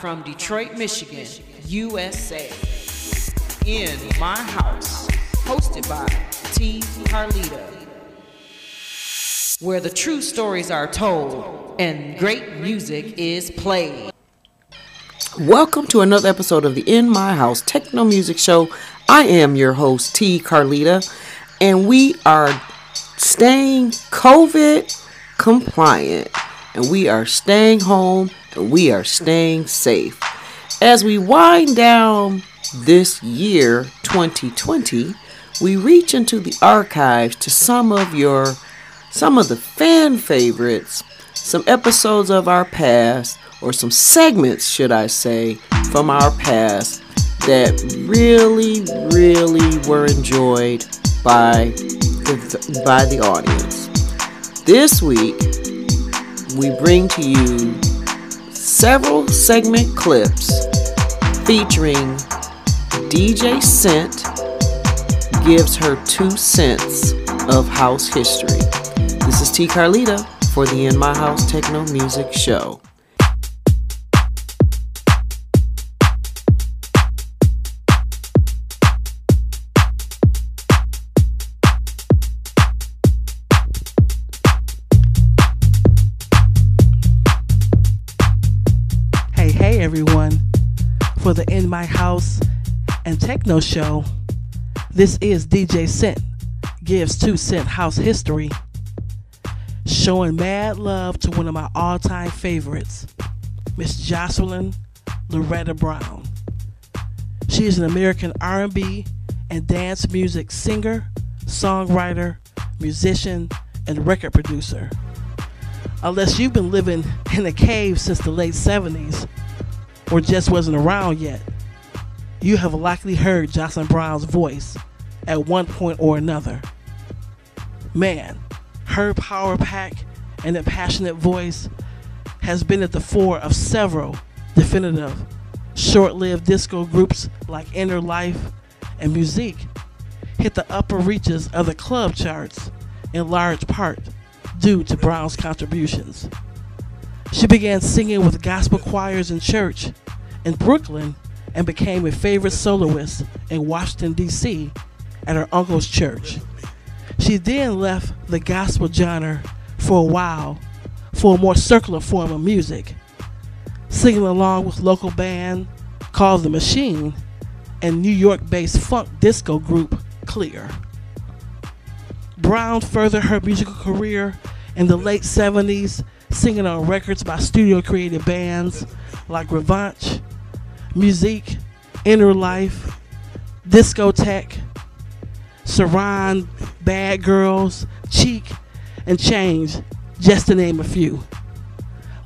from Detroit, Michigan, USA. In my house, hosted by T. Carlita, where the true stories are told and great music is played. Welcome to another episode of the In My House Techno Music Show. I am your host, T. Carlita, and we are staying COVID compliant, and we are staying home, we are staying safe. As we wind down this year, 2020, we reach into the archives to some of your, some of the fan favorites, some episodes of our past, or some segments, should I say, from our past that really, really were enjoyed by the, by the audience. This week, we bring to you several segment clips featuring DJ Cent gives her two cents of house history. This is T. Carlita for the In My House Techno Music Show. For the In My House and Techno Show, this is DJ Cent, gives two cent house history, showing mad love to one of my all time favorites, Miss Jocelyn Loretta Brown. She is an American R&B and dance music singer, songwriter, musician, and record producer. Unless you've been living in a cave since the late 70s or just wasn't around yet, you have likely heard Jocelyn Brown's voice at one point or another. Man, her power pack and passionate voice has been at the fore of several definitive short lived disco groups like Inner Life and Musique hit the upper reaches of the club charts in large part due to Brown's contributions. She began singing with gospel choirs in church in Brooklyn and became a favorite soloist in Washington, D.C. at her uncle's church. She then left the gospel genre for a while for a more circular form of music, singing along with local band called The Machine and New York-based funk disco group Clear. Brown furthered her musical career in the late 70s, singing on records by studio created bands like Revanche, Musique, Inner Life, Discotheque, Saran, Bad Girls, Cheek, and Change, just to name a few.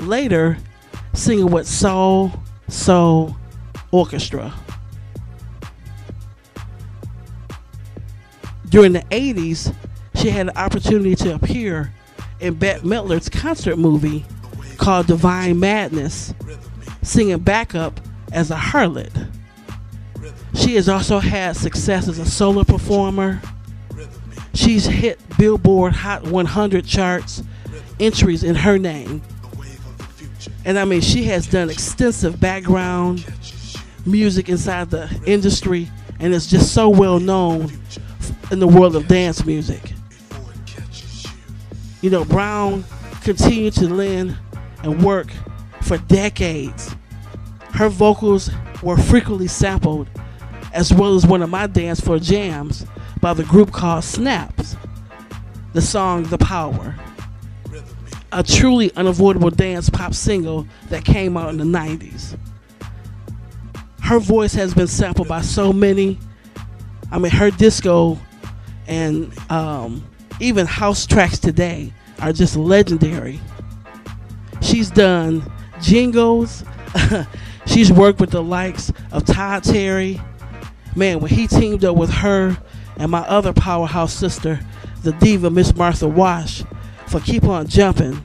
Later, singing with Soul Soul Orchestra. During the 80s, she had an opportunity to appear in Bette Midler's concert movie called Divine Madness, singing backup as a harlot. She has also had success as a solo performer. She's hit Billboard Hot 100 charts, entries in her name. And I mean, she has done extensive background music inside the industry and is just so well known in the world of dance music. You know, Brown continued to lend and work for decades. Her vocals were frequently sampled, as well as one of my dance floor jams by the group called Snaps. The song The Power. A truly unavoidable dance pop single that came out in the 90s. Her voice has been sampled by so many. I mean, her disco and um, even house tracks today are just legendary. She's done jingles. She's worked with the likes of Todd Terry. Man, when he teamed up with her and my other powerhouse sister, the diva Miss Martha Wash, for Keep On Jumping,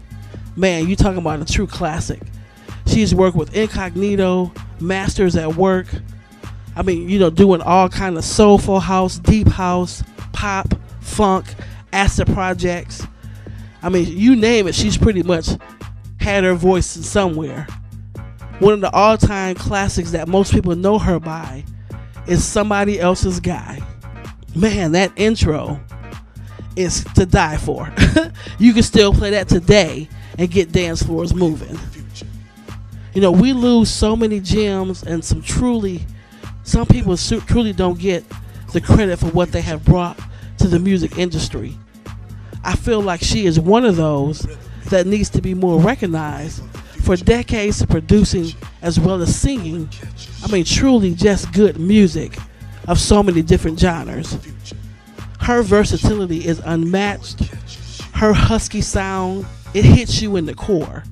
man, you talking about a true classic. She's worked with Incognito, Masters at Work. I mean, you know, doing all kind of soulful house, deep house, pop, funk, acid projects. I mean, you name it, she's pretty much had her voice somewhere. one of the all-time classics that most people know her by is Somebody Else's Guy. Man, that intro is to die for. you can still play that today and get dance floors moving. You know, we lose so many gems and some truly, some people truly don't get the credit for what they have brought to the music industry. I feel like she is one of those that needs to be more recognized for decades of producing as well as singing. I mean, truly just good music of so many different genres. Her versatility is unmatched. Her husky sound, it hits you in the core.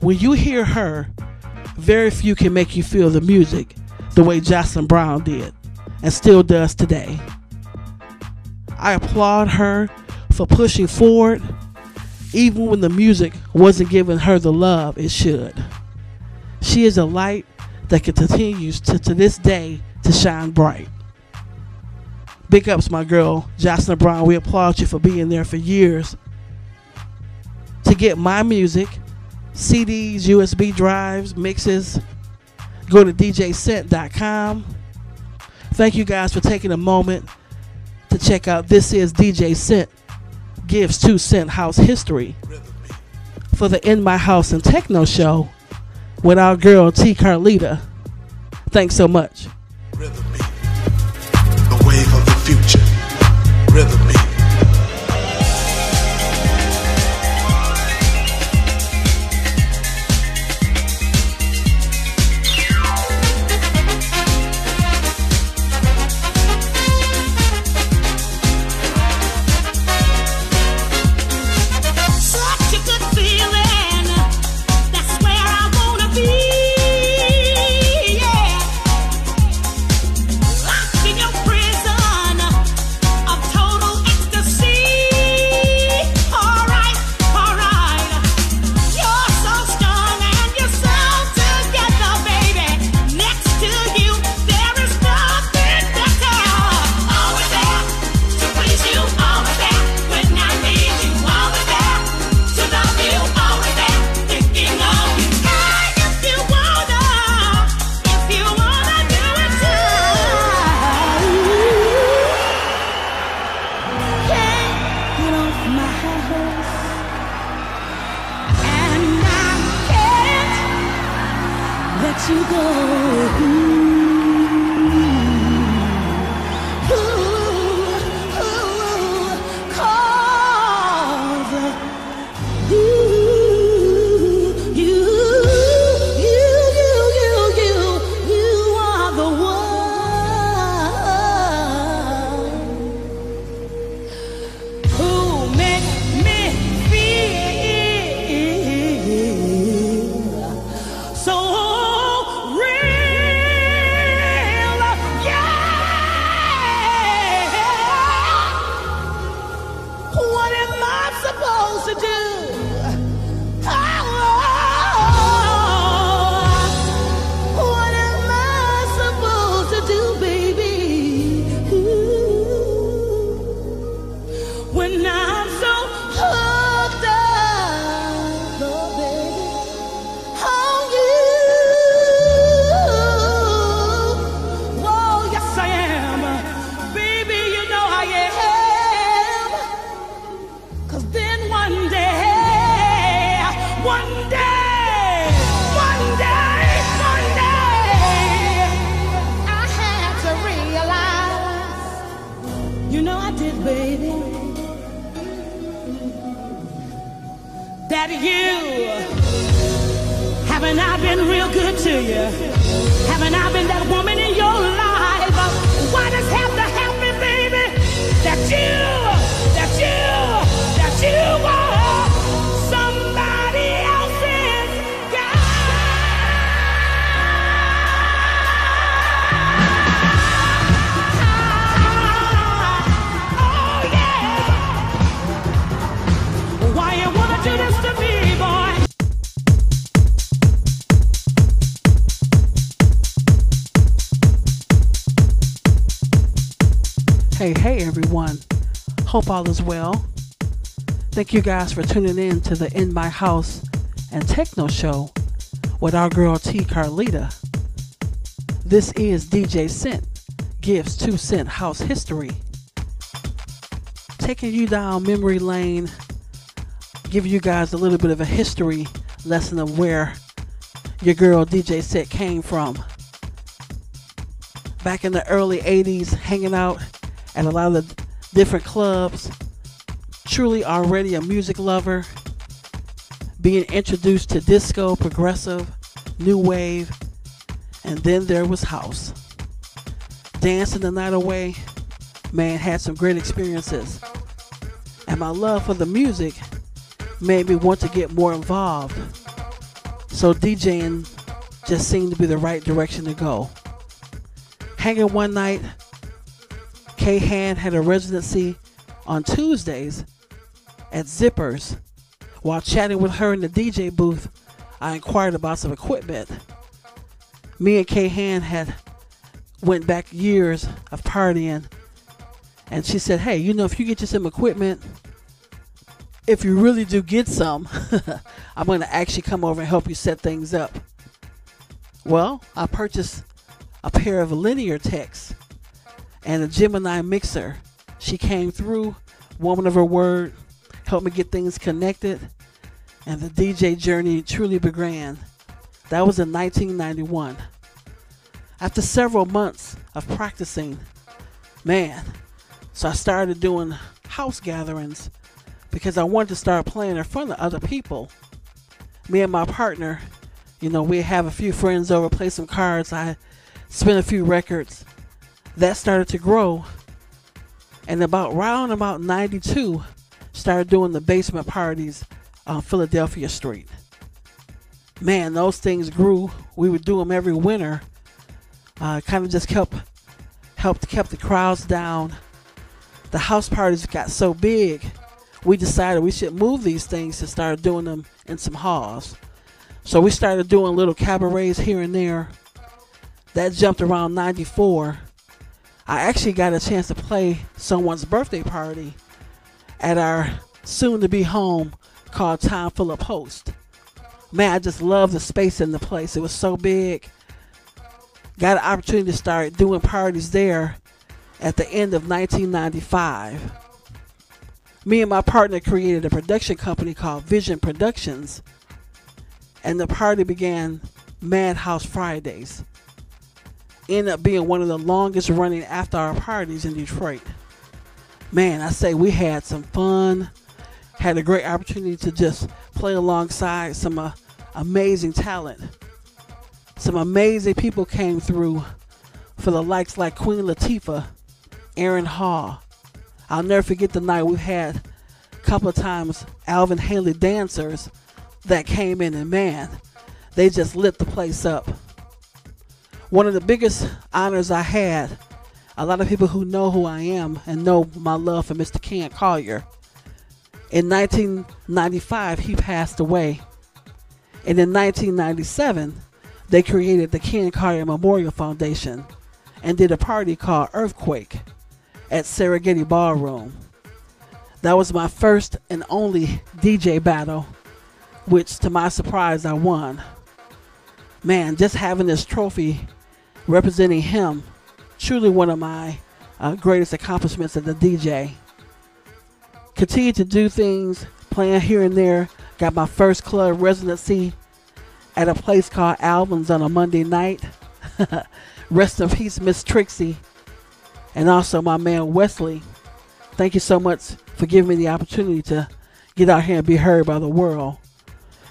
When you hear her, very few can make you feel the music the way Jocelyn Brown did and still does today. I applaud her for pushing forward even when the music wasn't giving her the love it should. She is a light that continues to, to this day to shine bright. Big ups, my girl, Jocelyn Brown. We applaud you for being there for years. To get my music, CDs, USB drives, mixes, go to djcent.com. Thank you guys for taking a moment check out This Is DJ Cent Gives Two Cent House History for the In My House and Techno Show with our girl T. Carlita. Thanks so much. Rhythm. The wave of the future. Hope all is well. Thank you guys for tuning in to the In My House and Techno Show with our girl T. Carlita. This is DJ Cent Gives 2 Cent House History. Taking you down memory lane, giving you guys a little bit of a history lesson of where your girl DJ Cent came from. Back in the early 80s, hanging out at a lot of different clubs, truly already a music lover, being introduced to disco, progressive, new wave, and then there was house. Dancing the night away, man, had some great experiences. And my love for the music made me want to get more involved. So DJing just seemed to be the right direction to go. Hanging one night, K-Hand had a residency on Tuesdays at Zippers. While chatting with her in the DJ booth, I inquired about some equipment. Me and K-Hand had went back years of partying, and she said, "Hey, you know, if you get you some equipment, if you really do get some, I'm going to actually come over and help you set things up." Well, I purchased a pair of linear techs and a Gemini mixer. She came through, woman of her word, helped me get things connected, and the DJ journey truly began. That was in 1991. After several months of practicing, man, so I started doing house gatherings because I wanted to start playing in front of other people. Me and my partner, you know, we have a few friends over, play some cards. I spin a few records. That started to grow. And about round about 92, started doing the basement parties on Philadelphia Street. Man, those things grew. We would do them every winter. Uh, kind of just kept helped kept the crowds down. The house parties got so big, we decided we should move these things and start doing them in some halls. So we started doing little cabarets here and there. That jumped around 94. I actually got a chance to play someone's birthday party at our soon to be home called Time Full of Post. Man, I just love the space in the place. It was so big. Got an opportunity to start doing parties there at the end of 1995. Me and my partner created a production company called Vision Productions, and the party began Madhouse Fridays. Ended up being one of the longest running after hour parties in Detroit. Man, I say we had some fun, had a great opportunity to just play alongside some uh, amazing talent. Some amazing people came through for the likes like Queen Latifah, Aaron Hall. I'll never forget the night we had a couple of times Alvin Ailey dancers that came in and man, they just lit the place up. One of the biggest honors I had, a lot of people who know who I am and know my love for Mr. Ken Collier. In 1995, he passed away. And in 1997, they created the Ken Collier Memorial Foundation and did a party called Earthquake at Serengeti Ballroom. That was my first and only DJ battle, which to my surprise I won. Man, just having this trophy representing him, truly one of my uh, greatest accomplishments as a DJ. Continue to do things, playing here and there. Got my first club residency at a place called Albans on a Monday night. Rest in peace, Miss Trixie. And also my man Wesley. Thank you so much for giving me the opportunity to get out here and be heard by the world.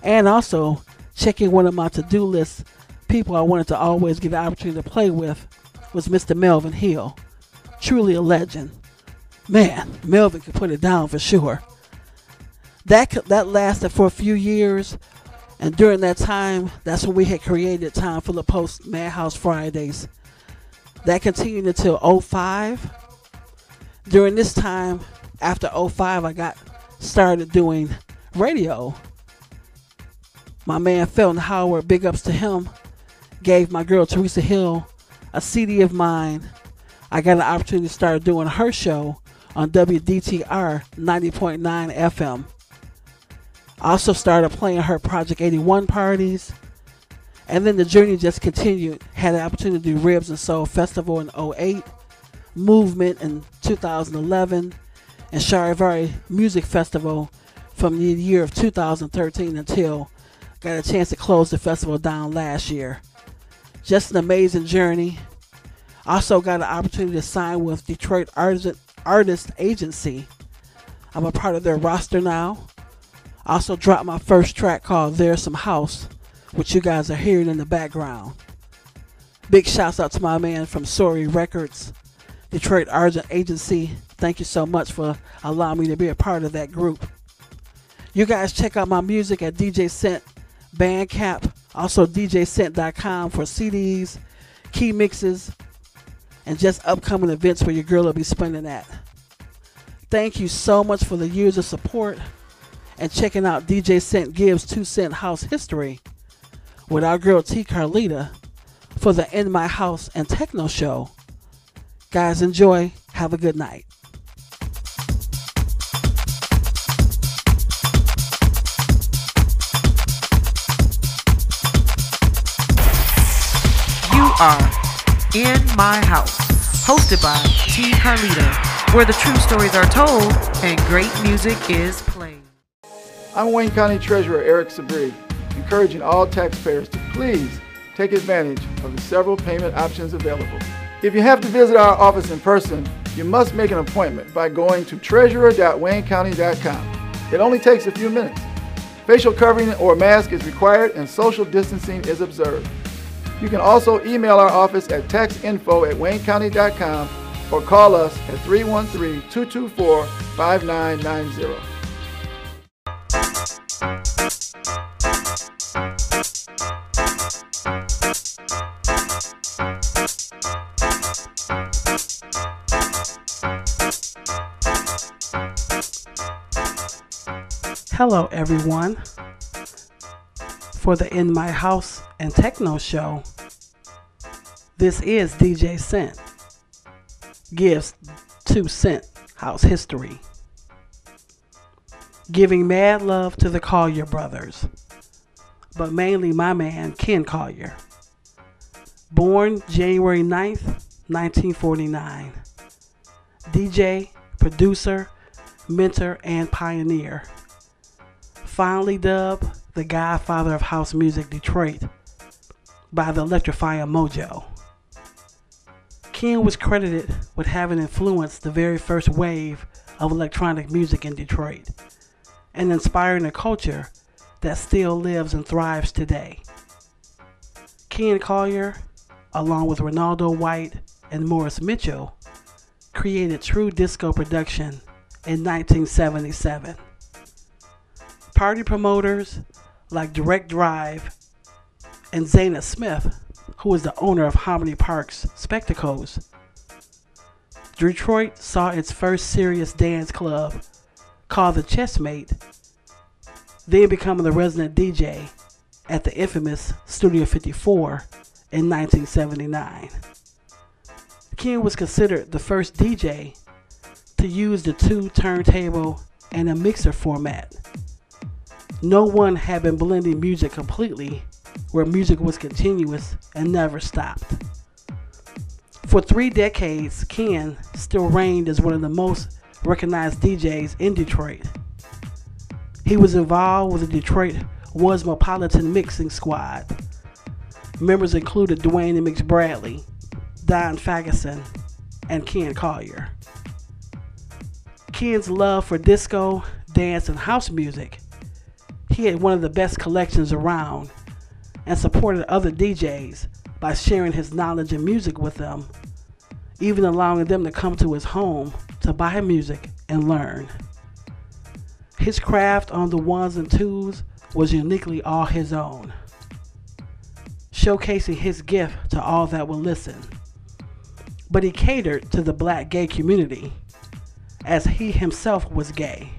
And also checking one of my to-do lists people I wanted to always get the opportunity to play with was Mr. Melvin Hill. Truly a legend. Man, Melvin could put it down for sure. That that lasted for a few years, and during that time, that's when we had created Time for the Post Madhouse Fridays. That continued until 05. During this time, after 05, I got started doing radio. My man Felton Howard, big ups to him, gave my girl Teresa Hill a CD of mine. I got an opportunity to start doing her show on WDTR 90.9 FM. I also started playing her Project 81 parties. And then the journey just continued. Had the opportunity to do Ribs and Soul Festival in 08, Movement in 2011, and Charivari Music Festival from the year of 2013 until got a chance to close the festival down last year. Just an amazing journey. Also got an opportunity to sign with Detroit Artist, Artist Agency. I'm a part of their roster now. Also dropped my first track called There's Some House, which you guys are hearing in the background. Big shouts out to my man from Sorry Records, Detroit Artist Agency. Thank you so much for allowing me to be a part of that group. You guys check out my music at DJ Cent Bandcamp, also DJCent.com for CDs, key mixes, and just upcoming events where your girl will be spending at. Thank you so much for the years of support and checking out DJ Cent Gives 2 Cent House History with our girl T Carlita for the In My House and Techno Show. Guys, enjoy. Have a good night. Are in my house, hosted by T Carlita, where the true stories are told and great music is played. I'm Wayne County Treasurer Eric Sabree, encouraging all taxpayers to please take advantage of the several payment options available. If you have to visit our office in person, you must make an appointment by going to treasurer.waynecounty.com. It only takes a few minutes. Facial covering or mask is required and social distancing is observed. You can also email our office at taxinfo at waynecounty.com or call us at 313 224 5990. Hello, everyone. For the In My House and Techno Show, this is DJ Cent. Gives 2 Cent House History. Giving mad love to the Collier brothers, but mainly my man Ken Collier. Born January 9th, 1949. DJ, producer, mentor, and pioneer finally dubbed the godfather of house music Detroit by the Electrifying Mojo. Ken was credited with having influenced the very first wave of electronic music in Detroit and inspiring a culture that still lives and thrives today. Ken Collier, along with Ronaldo White and Morris Mitchell, created True Disco Production in 1977 party promoters like Direct Drive and Zana Smith, who is the owner of Harmony Parks Spectacles. Detroit saw its first serious dance club called the Chessmate, then becoming the resident DJ at the infamous Studio 54 in 1979. Ken was considered the first DJ to use the two turntable and a mixer format no one had been blending music completely, where music was continuous and never stopped. For three decades, Ken still reigned as one of the most recognized DJs in Detroit. He was involved with the Detroit Wasmopolitan Mixing Squad. Members included Dwayne and Mix Bradley, Don Fagerson, and Ken Collier. Ken's love for disco, dance, and house music he had one of the best collections around and supported other DJs by sharing his knowledge and music with them, even allowing them to come to his home to buy music and learn. His craft on the ones and twos was uniquely all his own, showcasing his gift to all that would listen. But he catered to the black gay community, as he himself was gay.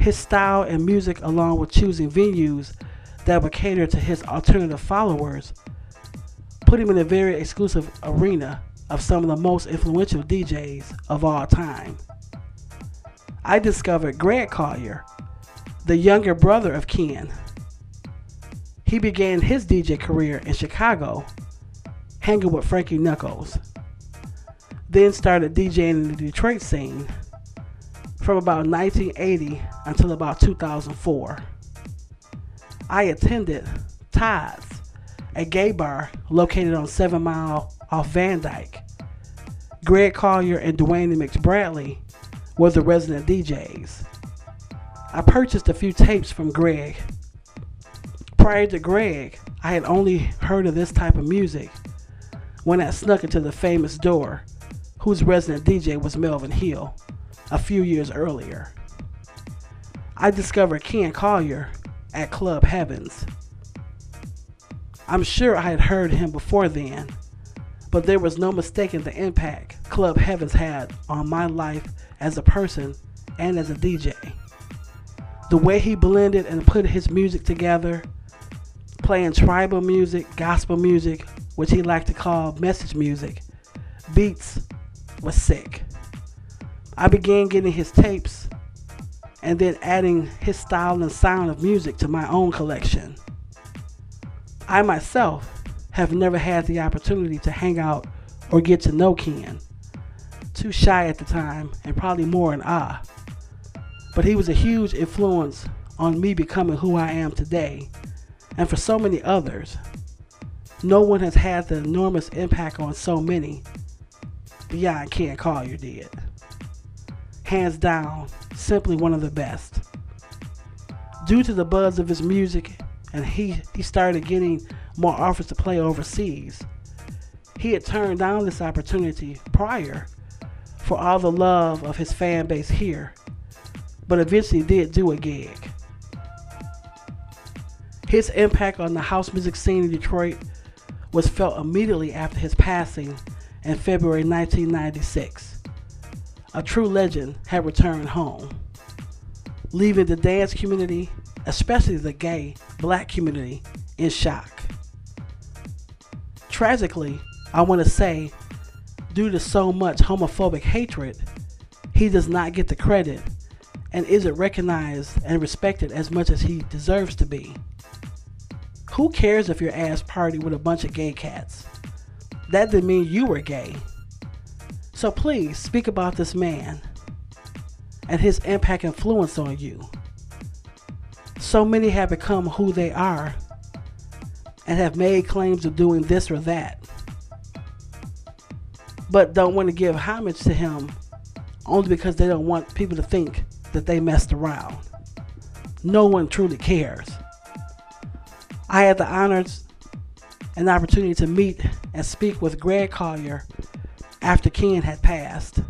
His style and music, along with choosing venues that would cater to his alternative followers, put him in a very exclusive arena of some of the most influential DJs of all time. I discovered Grant Collier, the younger brother of Ken. He began his DJ career in Chicago, hanging with Frankie Knuckles. Then started DJing in the Detroit scene from about 1980 until about 2004. I attended Tides, a gay bar located on 7 Mile off Van Dyke. Greg Collier and Dwayne McBradley were the resident DJs. I purchased a few tapes from Greg. Prior to Greg, I had only heard of this type of music when I snuck into the famous door, whose resident DJ was Melvin Hill a few years earlier. I discovered Ken Collier at Club Heavens. I'm sure I had heard him before then, but there was no mistaking the impact Club Heavens had on my life as a person and as a DJ. The way he blended and put his music together, playing tribal music, gospel music, which he liked to call message music, beats, was sick. I began getting his tapes and then adding his style and sound of music to my own collection. I myself have never had the opportunity to hang out or get to know Ken. Too shy at the time and probably more in awe. But he was a huge influence on me becoming who I am today, and for so many others. No one has had the enormous impact on so many beyond Ken Collier did. Hands down, simply one of the best. Due to the buzz of his music, and he, he started getting more offers to play overseas. He had turned down this opportunity prior for all the love of his fan base here, but eventually did do a gig. His impact on the house music scene in Detroit was felt immediately after his passing in February 1996. A true legend had returned home, leaving the dance community, especially the gay black community, in shock. Tragically, I want to say, due to so much homophobic hatred, he does not get the credit and isn't recognized and respected as much as he deserves to be. Who cares if your ass party with a bunch of gay cats? That didn't mean you were gay. So please speak about this man and his impact influence on you. So many have become who they are and have made claims of doing this or that, but don't want to give homage to him only because they don't want people to think that they messed around. No one truly cares. I had the honors and opportunity to meet and speak with Greg Collier after Ken had passed.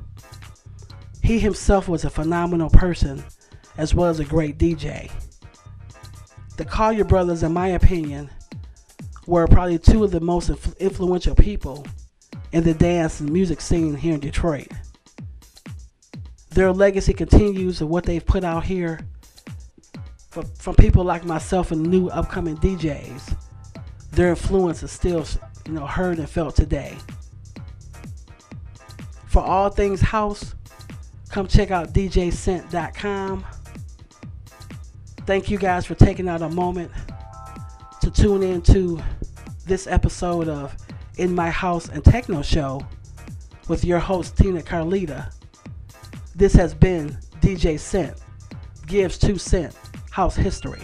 He himself was a phenomenal person as well as a great DJ. The Collier brothers, in my opinion, were probably two of the most influential people in the dance and music scene here in Detroit. Their legacy continues of what they've put out here from, from people like myself and new upcoming DJs. Their influence is still, you know, heard and felt today. For all things house, come check out djcent.com. Thank you guys for taking out a moment to tune in to this episode of In My House and Techno Show with your host Tina Carlita. This has been DJ Cent, Gives Two Cent House History.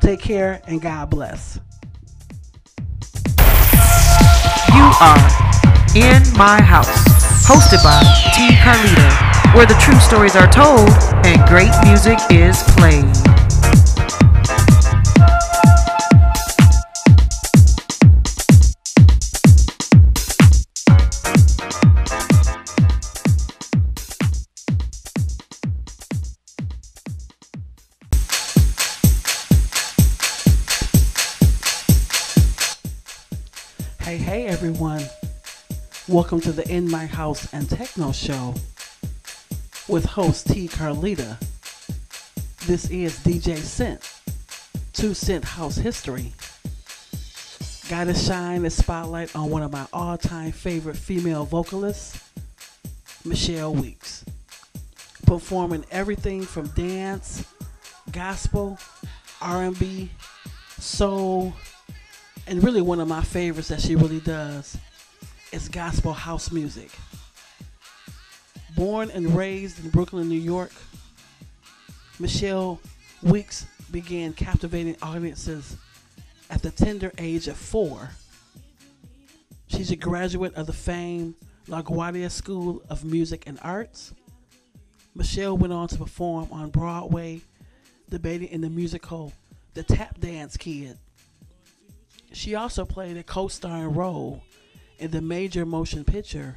Take care and God bless. You are In My House, hosted by T. Carlita, where the true stories are told and great music is played. Welcome to the In My House and Techno Show with host T. Carlita. This is DJ Cent, Two Cent House History. Gotta shine the spotlight on one of my all time favorite female vocalists, Michelle Weeks. Performing everything from dance, gospel, R&B, soul, and really one of my favorites that she really does is gospel house music. Born and raised in Brooklyn, New York, Michelle Weeks began captivating audiences at the tender age of four. She's a graduate of the famed LaGuardia School of Music and Arts. Michelle went on to perform on Broadway, debating in the musical The Tap Dance Kid. She also played a co starring role in the major motion picture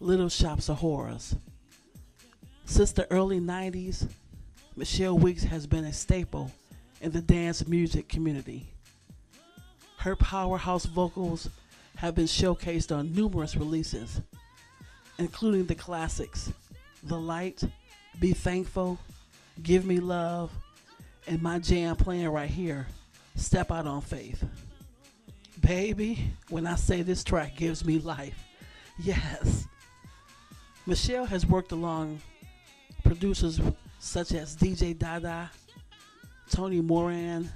Little Shops of Horrors. Since the early 90s, Michelle Weeks has been a staple in the dance music community. Her powerhouse vocals have been showcased on numerous releases, including the classics The Light, Be Thankful, Give Me Love, and my jam playing right here, Step Out on Faith. Baby, when I say this track gives me life, yes. Michelle has worked along producers such as DJ Dada, Tony Moran,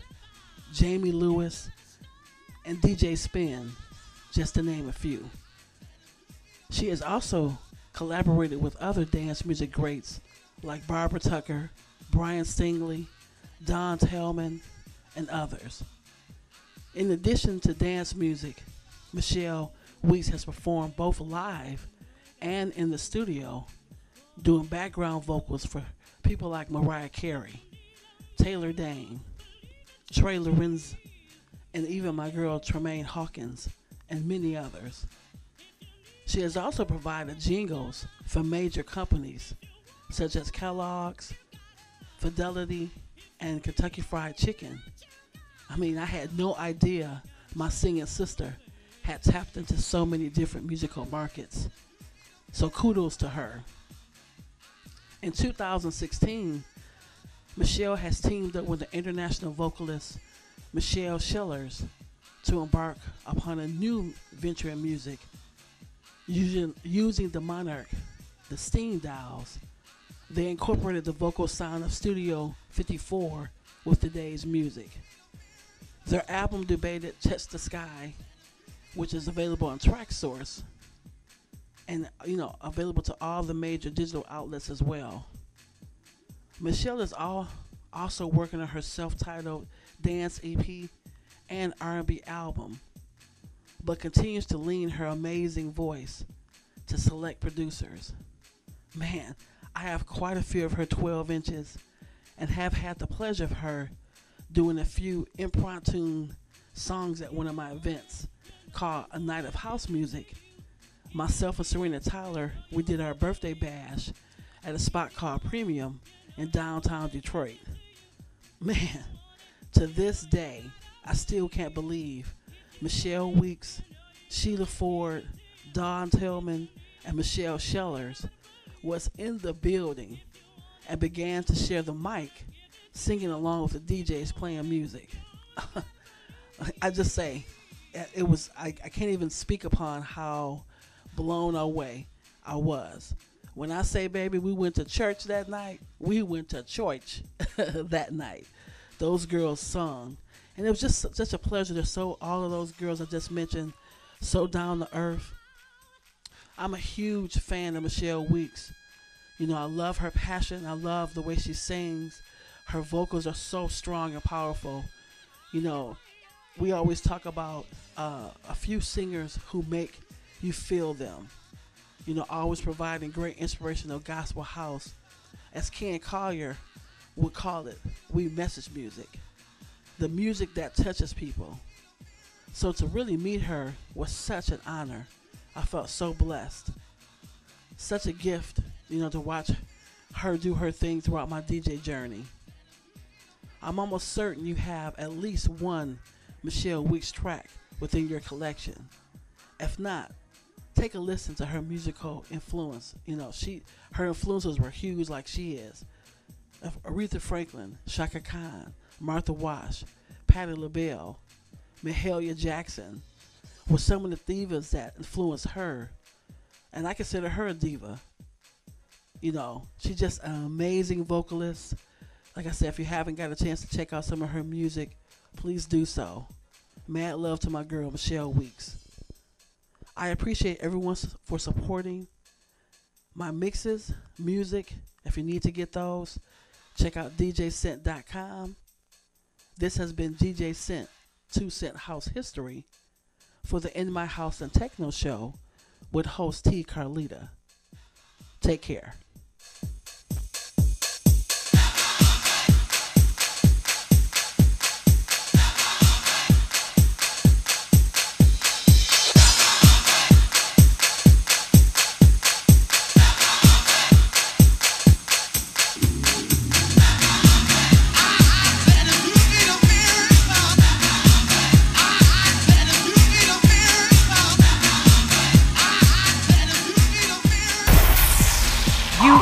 Jamie Lewis, and DJ Spin, just to name a few. She has also collaborated with other dance music greats like Barbara Tucker, Byron Stingily, Don Tellman, and others. In addition to dance music, Michelle Weeks has performed both live and in the studio, doing background vocals for people like Mariah Carey, Taylor Dayne, Trey Lorenz, and even my girl Tramaine Hawkins, and many others. She has also provided jingles for major companies such as Kellogg's, Fidelity, and Kentucky Fried Chicken. I mean, I had no idea my singing sister had tapped into so many different musical markets. So kudos to her. In 2016, Michelle has teamed up with the international vocalist Michelle Schellers to embark upon a new venture in music using, using the Monarch, the Steam Dials. They incorporated the vocal sound of Studio 54 with today's music. Their album debated Touch the Sky, which is available on Traxsource and you know available to all the major digital outlets as well. Michelle is all also working on her self-titled dance EP and R&B album, but continues to lean her amazing voice to select producers. Man, I have quite a few of her 12 inches and have had the pleasure of her doing a few impromptu songs at one of my events called A Night of House Music myself and Serena Tyler, we did our birthday bash at a spot called Premium in downtown Detroit. Man, to this day, I still can't believe Michelle Weeks, Sheila Ford, Don Tillman, and Michelle Schellers was in the building and began to share the mic, singing along with the DJs playing music. I just say, it was, I, I can't even speak upon how blown away I was. When I say, baby, we went to church that night, we went to church that night. Those girls sung. And it was just such a pleasure to so all of those girls I just mentioned so down to earth. I'm a huge fan of Michelle Weeks. You know, I love her passion. I love the way she sings. Her vocals are so strong and powerful. You know, we always talk about uh, a few singers who make you feel them. You know, always providing great inspirational gospel house. As Ken Collier would call it, we message music. The music that touches people. So to really meet her was such an honor. I felt so blessed. Such a gift, you know, to watch her do her thing throughout my DJ journey. I'm almost certain you have at least one Michelle Weeks track within your collection. If not, take a listen to her musical influence. You know, she her influences were huge, like she is. Aretha Franklin, Chaka Khan, Martha Wash, Patti LaBelle, Mahalia Jackson were some of the divas that influenced her, and I consider her a diva. You know, she's just an amazing vocalist. Like I said, if you haven't got a chance to check out some of her music, please do so. Mad love to my girl Michelle Weeks. I appreciate everyone for supporting my mixes, music. If you need to get those, check out djcent.com. This has been DJ Cent, 2 Cent House History for the In My House and Techno Show with host T. Carlita. Take care.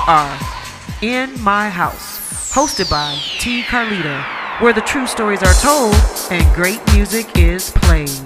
Are in my house, hosted by T. Carlita, where the true stories are told and great music is played.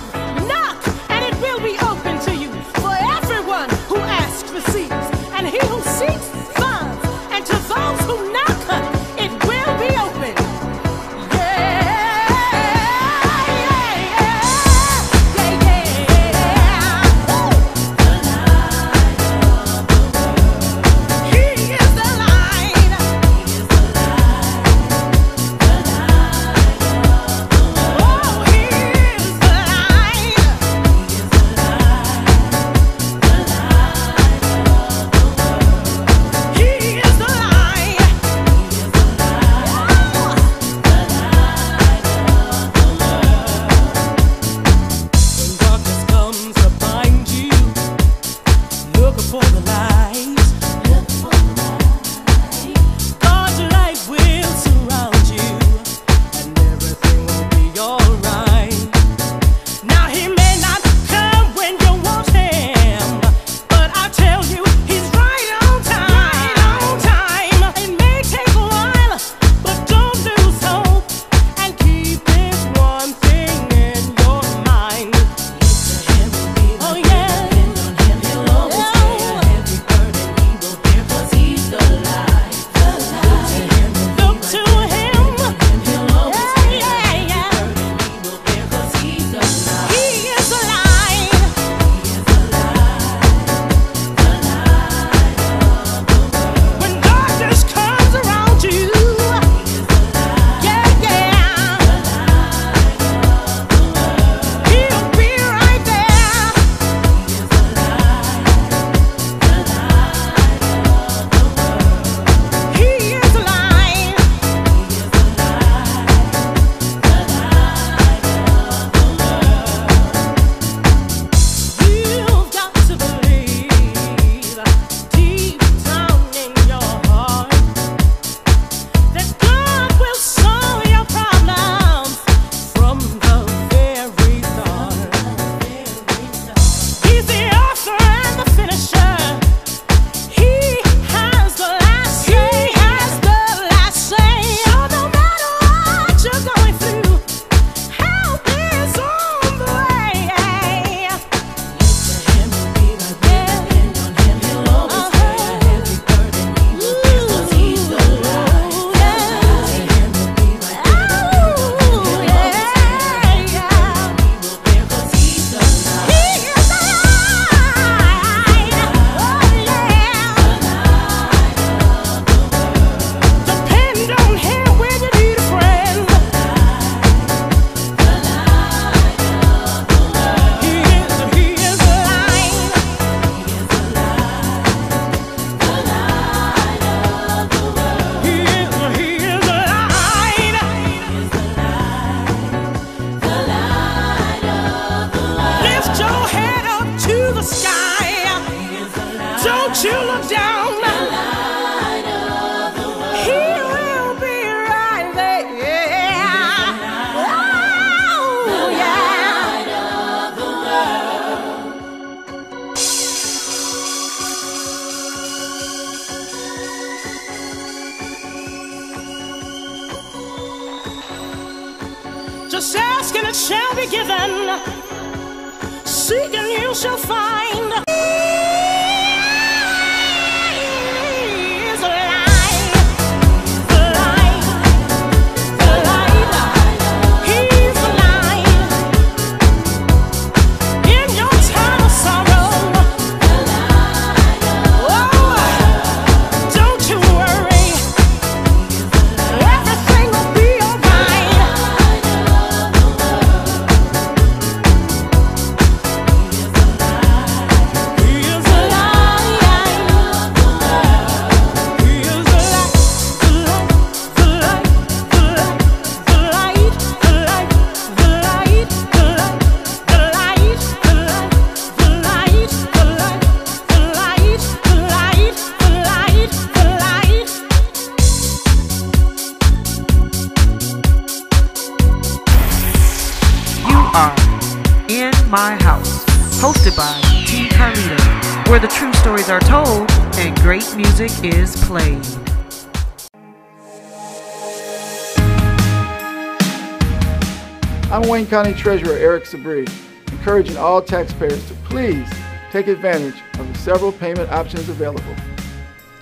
Wayne County Treasurer Eric Sabree, encouraging all taxpayers to please take advantage of the several payment options available.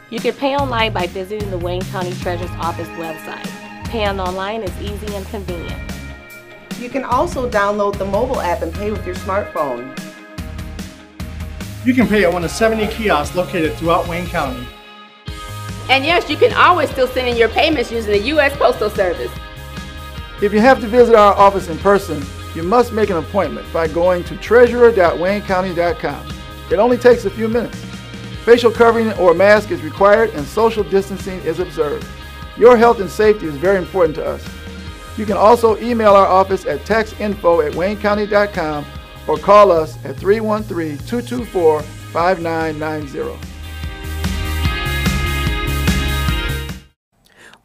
You can pay online by visiting the Wayne County Treasurer's Office website. Paying online is easy and convenient. You can also download the mobile app and pay with your smartphone. You can pay at one of 70 kiosks located throughout Wayne County. And yes, you can always still send in your payments using the U.S. Postal Service. If you have to visit our office in person, you must make an appointment by going to treasurer.waynecounty.com. It only takes a few minutes. Facial covering or mask is required and social distancing is observed. Your health and safety is very important to us. You can also email our office at taxinfo at waynecounty.com or call us at 313-224-5990.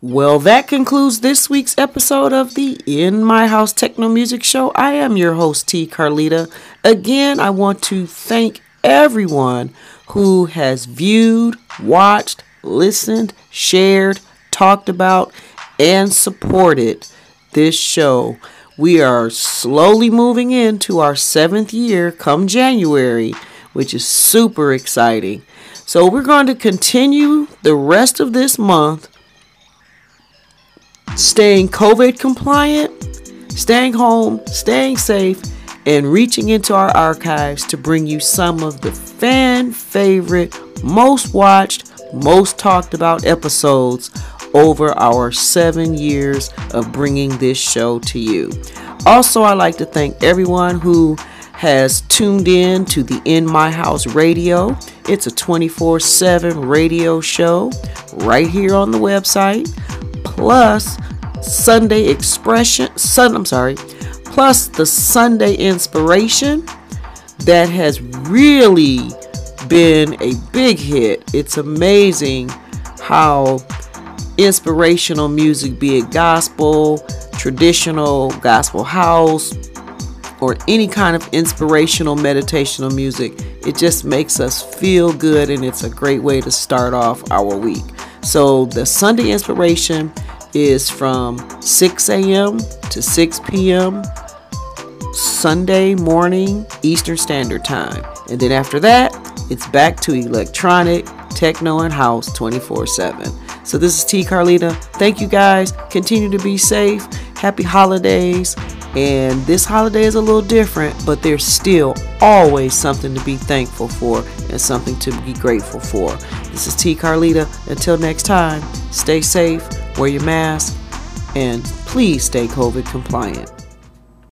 Well, that concludes this week's episode of the In My House Techno Music Show. I am your host, T. Carlita. Again, I want to thank everyone who has viewed, watched, listened, shared, talked about, and supported this show. We are slowly moving into our seventh year come January, which is super exciting. So, we're going to continue the rest of this month staying COVID compliant, staying home, staying safe, and reaching into our archives to bring you some of the fan favorite, most watched, most talked about episodes over our seven years of bringing this show to you. Also, I'd like to thank everyone who has tuned in to the In My House radio. It's a 24 7 radio show right here on the website, plus Sunday Expression, Sun, I'm sorry, plus the Sunday Inspiration that has really been a big hit. It's amazing how inspirational music, be it gospel, traditional, gospel house, or any kind of inspirational meditational music, it just makes us feel good and it's a great way to start off our week. So, the Sunday inspiration is from 6 a.m. to 6 p.m. Sunday morning Eastern Standard Time. And then after that, it's back to electronic, techno, and house 24 7. So this is T Carlita. Thank you guys. Continue to be safe. Happy holidays. And this holiday is a little different, but there's still always something to be thankful for and something to be grateful for. This is T Carlita. Until next time, stay safe, wear your mask, and please stay COVID compliant.